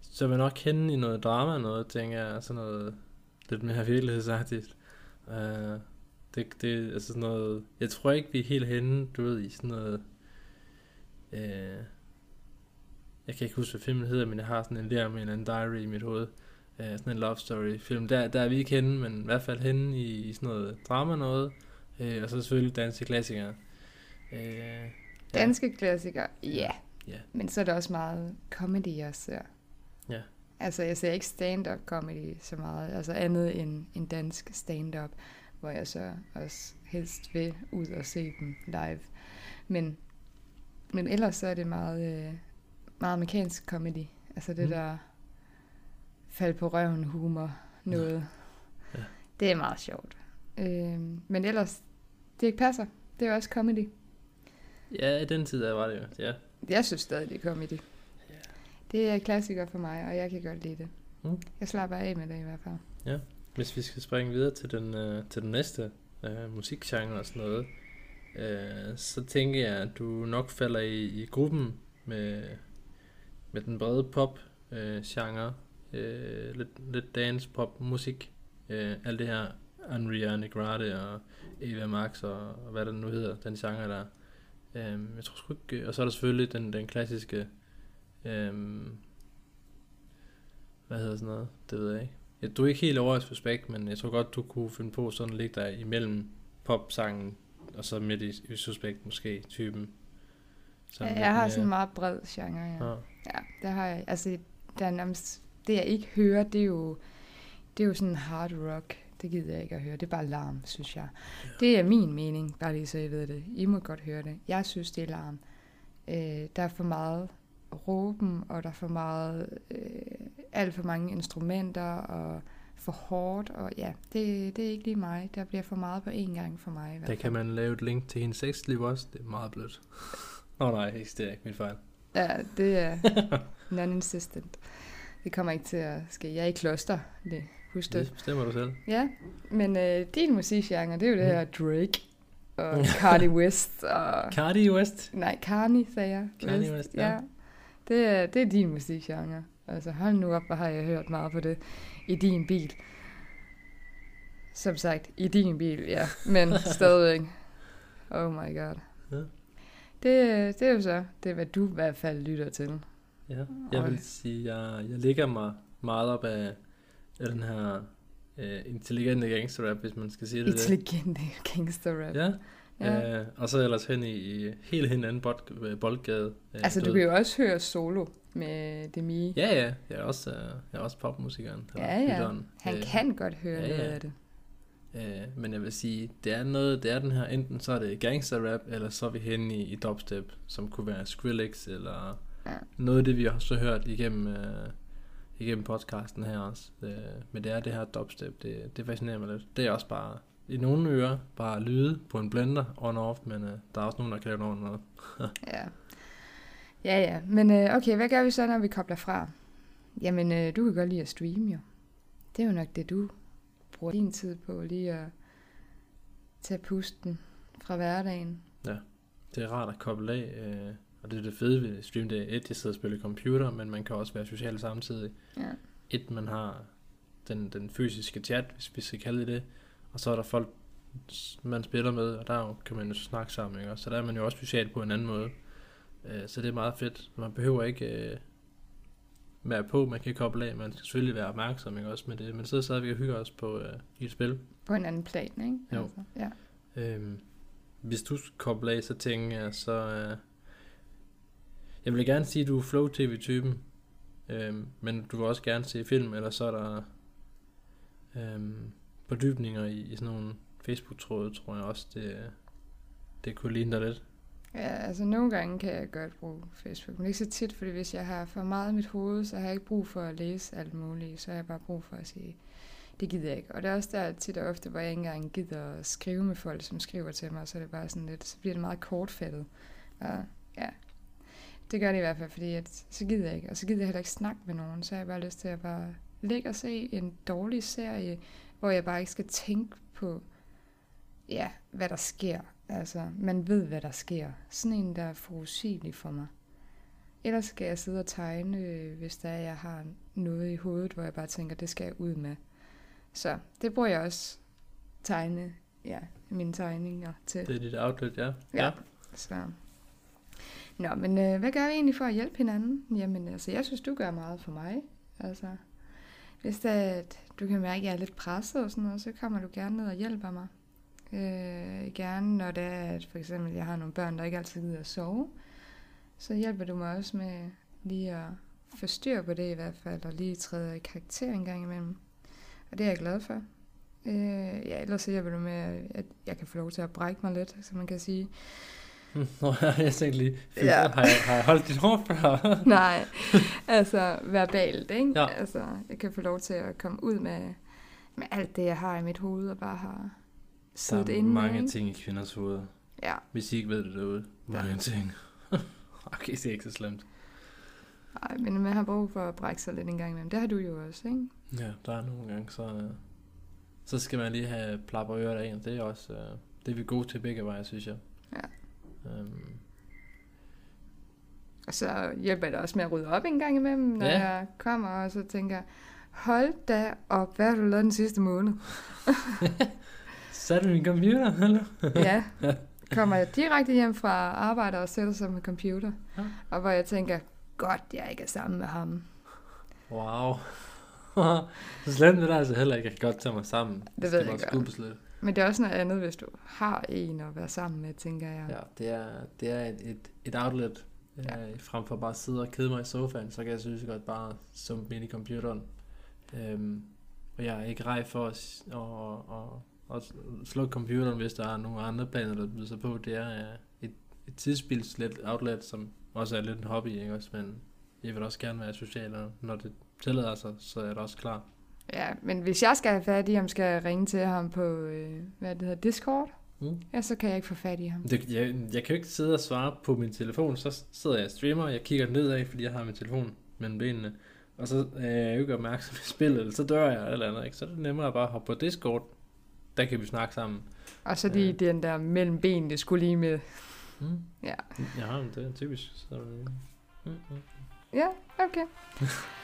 så vil jeg nok kende i noget drama, noget, tænker jeg, sådan noget lidt mere *laughs* virkelighedsagtigt. Øh, det, det, altså sådan noget, jeg tror ikke, vi er helt henne, du ved, i sådan noget, øh, jeg kan ikke huske, hvad filmen hedder, men jeg har sådan en der med en anden diary i mit hoved. Øh, sådan en love story film. Der, der er vi ikke henne, men i hvert fald henne i, i sådan noget drama noget. Øh, og så selvfølgelig danske klassikere. Øh, ja. Danske klassikere, ja. Ja. Men så er det også meget comedy, jeg ser. Ja. Altså, jeg ser ikke stand-up comedy så meget. Altså andet end, end dansk stand-up, hvor jeg så også helst vil ud og se dem live. Men, men ellers så er det meget, øh, meget amerikansk comedy. Altså det Mm. der fald på røven humor noget. Ja. Det er meget sjovt. Øh, men ellers, det ikke passer. Det er også comedy. ja, i den tid der var det jo. Ja. Jeg synes stadig, det er comedy. Ja. Det er klassiker for mig, og jeg kan godt lide det. Mm. Jeg slapper af med det i hvert fald. Hvis vi skal springe videre til den, øh, til den næste øh, musikgenre og sådan noget, øh, så tænker jeg, at du nok falder i, i gruppen med, med den brede pop øh, genre, øh, lidt, lidt dance pop musik, øh, alt det her Andrea Grande og Eva Max og, og hvad det nu hedder, den genre der. Øh, jeg tror sgu ikke, og så er der selvfølgelig den, den klassiske, øh, hvad hedder sådan noget, det ved jeg ikke. Ja, du er ikke helt over i Suspekt, men jeg tror godt, du kunne finde på sådan at ligge der imellem popsangen, og så midt i, i Suspekt måske, typen. Ja, lidt jeg har mere- sådan en meget bred genre, ja. Ja. Ja, det har jeg. Altså, der er nærmest, det jeg ikke hører, det er jo, det er jo sådan hard rock. Det gider jeg ikke at høre. Det er bare larm, synes jeg. Ja. Det er min mening, bare lige så I ved det. I må godt høre det. Jeg synes, det er larm. Øh, der er for meget råben, og der er for meget, øh, alt for mange instrumenter, og for hårdt, og ja, det, det er ikke lige mig. Der bliver for meget på én gang for mig. I hvert Der kan man lave et link til hendes sexliv også, det er meget blødt. *laughs* Oh, nej, det er ikke min fejl. Ja, det er *laughs* non-insistent. Det kommer ikke til at ske. Jeg er i kloster, det, husk det. Det bestemmer du selv. Ja, men øh, din musikgenre, det er jo det Mm. her Drake og *laughs* Cardi West og... Cardi West. Nej, Carney, sagde jeg. Kanye West, ja. ja. Det, er, det er din musikgenre. Altså hold nu op, hvor har jeg hørt meget på det i din bil. Som sagt, i din bil, ja. Men *laughs* stadigvæk. Oh my god. Ja. Det, det er jo så, det er hvad du i hvert fald lytter til. Ja, jeg vil sige, jeg, jeg ligger mig meget op af, af den her øh, intelligente gangsterrap, hvis man skal sige det. Intelligente gangster rap. Ja, Ja. Øh, og så ellers hen i, i helt hen anden bold, boldgade. Øh, Altså, du ved- kan jo også høre solo med Demi. Ja, ja, jeg er også, øh, jeg er også popmusikeren. Ja, ja. lytteren. Han Øh, kan godt høre ja, noget ja. af det. Øh, men jeg vil sige, det er noget, det er den her, enten så er det gangster rap, eller så er vi henne i, i dubstep, som kunne være Skrillex, eller Ja. noget af det, vi har så hørt igennem, øh, igennem podcasten her også. Øh, men det er det her dubstep, det, det fascinerer mig lidt. Det er også bare i nogle ører bare lyde på en blender on-off, men øh, der er også nogen, der kan lave noget noget. *laughs* Ja. Ja, ja. Men øh, okay, hvad gør vi så, når vi kobler fra? Jamen, øh, du kan godt lide at streame, jo. Det er jo nok det, du bruger din tid på, lige at tage pusten fra hverdagen. Det er rart at koble af, øh, og det er det fede ved stream, det er et, jeg sidder og spiller computer, men man kan også være social samtidig. Ja. Et, man har den, den fysiske chat, hvis vi skal kalde det det, og så er der folk, man spiller med, og der er kan man jo snakke sammen, ikke? Så der er man jo også social på en anden måde. Øh, så det er meget fedt. Man behøver ikke øh, være på, man kan koble af, man skal selvfølgelig være opmærksom, ikke også? Men, det, men så sidder vi og hygger os på øh, i et spil. På en anden plan, ikke? Jo. Altså, ja. Øhm, hvis du skal koble af, så tænker jeg, så... Øh, jeg vil gerne sige, at du er flow-tv-typen, øhm, men du vil også gerne se film, eller så er der øhm, fordybninger i, i sådan nogle Facebook-tråde, tror jeg også, det, det kunne ligne dig lidt. Ja, altså nogle gange kan jeg godt bruge Facebook, men ikke så tit, fordi hvis jeg har for meget i mit hoved, så har jeg ikke brug for at læse alt muligt, så har jeg bare brug for at sige, det gider jeg ikke. Og det er også der tit og ofte, hvor jeg ikke engang gider at skrive med folk, som skriver til mig, så er det bare sådan lidt, så bliver det meget kortfattet. Og ja, det gør det i hvert fald, fordi at, så gider jeg ikke, og så gider jeg heller ikke snakke med nogen, så har jeg bare lyst til at bare ligge og se en dårlig serie, hvor jeg bare ikke skal tænke på, ja, hvad der sker. Altså, man ved, hvad der sker. Sådan en, der er forudsigelig for mig. Ellers skal jeg sidde og tegne, øh, hvis der er, jeg har noget i hovedet, hvor jeg bare tænker, det skal jeg ud med. Så det bruger jeg også tegne, ja, mine tegninger til. Det er dit outlet, ja. Ja. Så. Nå, men øh, hvad gør vi egentlig for at hjælpe hinanden? Jamen, altså, jeg synes, du gør meget for mig. Altså, hvis det er, at du kan mærke, at jeg er lidt presset og sådan noget, så kommer du gerne ned og hjælper mig. Øh, gerne, når det er, at for eksempel, jeg har nogle børn, der ikke altid gider at sove, så hjælper du mig også med lige at få styr på det i hvert fald, og lige træde i karakter en gang imellem. Og det er jeg glad for. Øh, ja, ellers så hjælper du med, at jeg kan få lov til at brække mig lidt, så man kan sige. *laughs* Nå, jeg tænkte lige, Ja. ja. har, jeg, har jeg holdt dit hår før? *laughs* Nej, altså verbalt, ikke? Ja. Altså, jeg kan få lov til at komme ud med, med alt det, jeg har i mit hoved, og bare har Der siddet er inde. mange ikke? ting i kvinders hoveder. Ja, Hvis I ikke ved det derude. Mange Ja. ting. *laughs* okay, det er ikke så slemt. nej, men man har brug for at brække sig lidt en gang imellem. Det har du jo også, ikke? Ja, der er nogle gange, så, øh, så skal man lige have plapper øret af en. Det er også, øh, det er vi gode til begge veje, synes jeg. Ja. Øhm, Og så hjælper det også med at rydde op en gang imellem, når Ja. jeg kommer, og så tænker hold da op, hvad har du lavet den sidste måned? *laughs* så er det min computer, eller? ja, kommer jeg direkte hjem fra arbejde og sætter sig med computer. Ja. Og hvor jeg tænker, godt, jeg ikke er sammen med ham. Wow. *laughs* så slemt er det altså heller ikke. Jeg kan godt tage mig sammen. ved skal jeg godt. Men det er også noget andet, hvis du har en at være sammen med, tænker jeg. Ja, det er, det er et, et, et outlet. Ja. Ja. Frem for bare at sidde og kede mig i sofaen, så kan jeg synes godt bare sumpe ind i computeren. Øhm, og jeg er ikke rej for at, at, at, at slukke computeren, hvis der er nogle andre planer, der byder sig på. Det er øh, et, et tidsspilslet outlet, som også er lidt en hobby, ikke også? Men jeg vil også gerne være social, og når det tillader sig, så er det også klar. Ja, men hvis jeg skal have fat i ham, skal jeg ringe til ham på, øh, hvad det hedder, Discord. Mm. Ja, så kan jeg ikke få fat i ham. Det, jeg, jeg kan jo ikke sidde og svare på min telefon, så sidder jeg og streamer, jeg kigger nedad, fordi jeg har min telefon mellem benene, og så er jeg jo ikke opmærksom i spillet, eller så dør jeg eller andet, ikke? så er det nemmere bare at hoppe på Discord, der kan vi snakke sammen. Og så lige den der mellem benene skulle lige med. Mm. Ja, Ja, det er typisk. Så, mm, mm. ja okay. *laughs*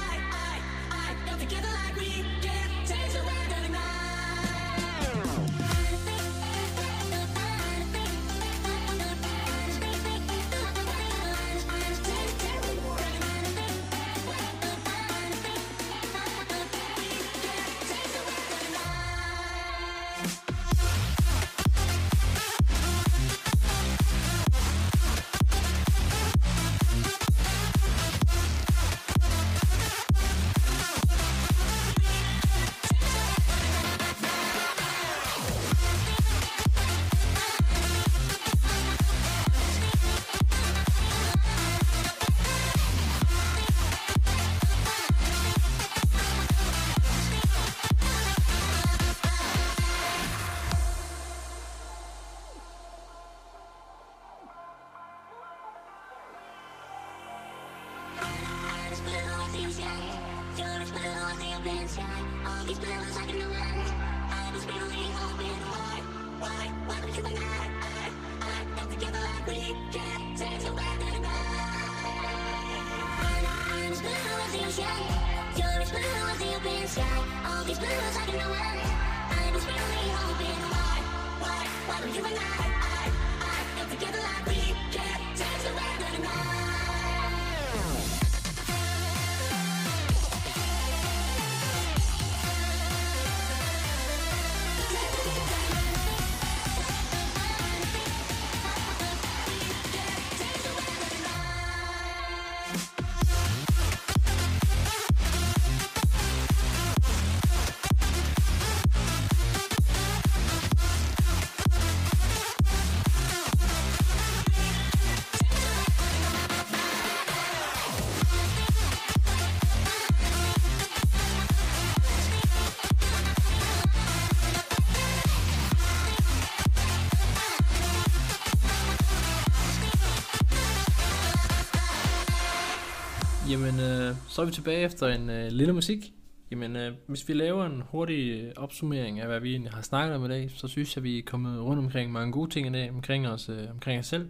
Jamen, øh, så er vi tilbage efter en øh, lille musik. Jamen, øh, hvis vi laver en hurtig øh, opsummering af, hvad vi egentlig har snakket om i dag, så synes jeg, vi er kommet rundt omkring mange gode ting i dag, omkring os, øh, omkring os selv.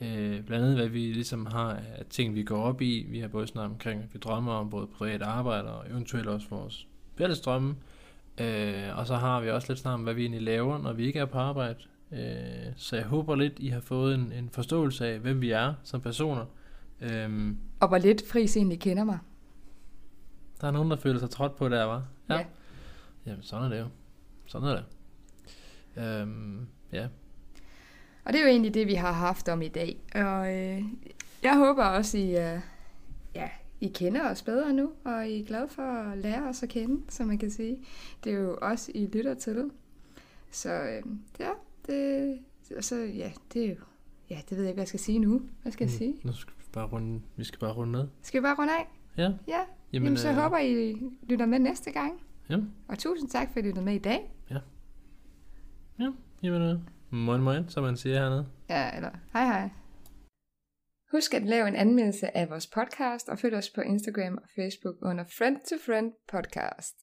Øh, blandt andet, hvad vi ligesom har af ting, vi går op i. Vi har både snakket omkring, at vi drømmer om både privat arbejde og eventuelt også vores fælles drømme. Øh, og så har vi også lidt snart om, hvad vi egentlig laver, når vi ikke er på arbejde. Øh, så jeg håber lidt, I har fået en, en forståelse af, hvem vi er som personer. Øh, Og hvor lidt Friis egentlig kender mig. der er nogen, der føler sig trådt på der, var. Ja. Jamen, sådan er det jo. Sådan er det. Øhm, ja. Og det er jo egentlig det, vi har haft om i dag. Og øh, jeg håber også, I, øh, ja, I kender os bedre nu, og I er glade for at lære os at kende, som man kan sige. Det er jo os, I lytter til. Så øh, ja, det, så, ja, det er jo, ja, det ved jeg ikke, hvad jeg skal sige nu. Hvad skal jeg sige? Nu skal bare runde, vi skal bare runde ned. Skal vi bare runde af? Ja. Ja, jamen, jamen så øh, håber I lytter med næste gang. Ja. Og tusind tak, for at I lyttede med i dag. Ja, jamen, øh, moin moin, som man siger hernede. Ja, eller hej hej. Husk at lave en anmeldelse af vores podcast, og følg os på Instagram og Facebook under Friend to Friend Podcast.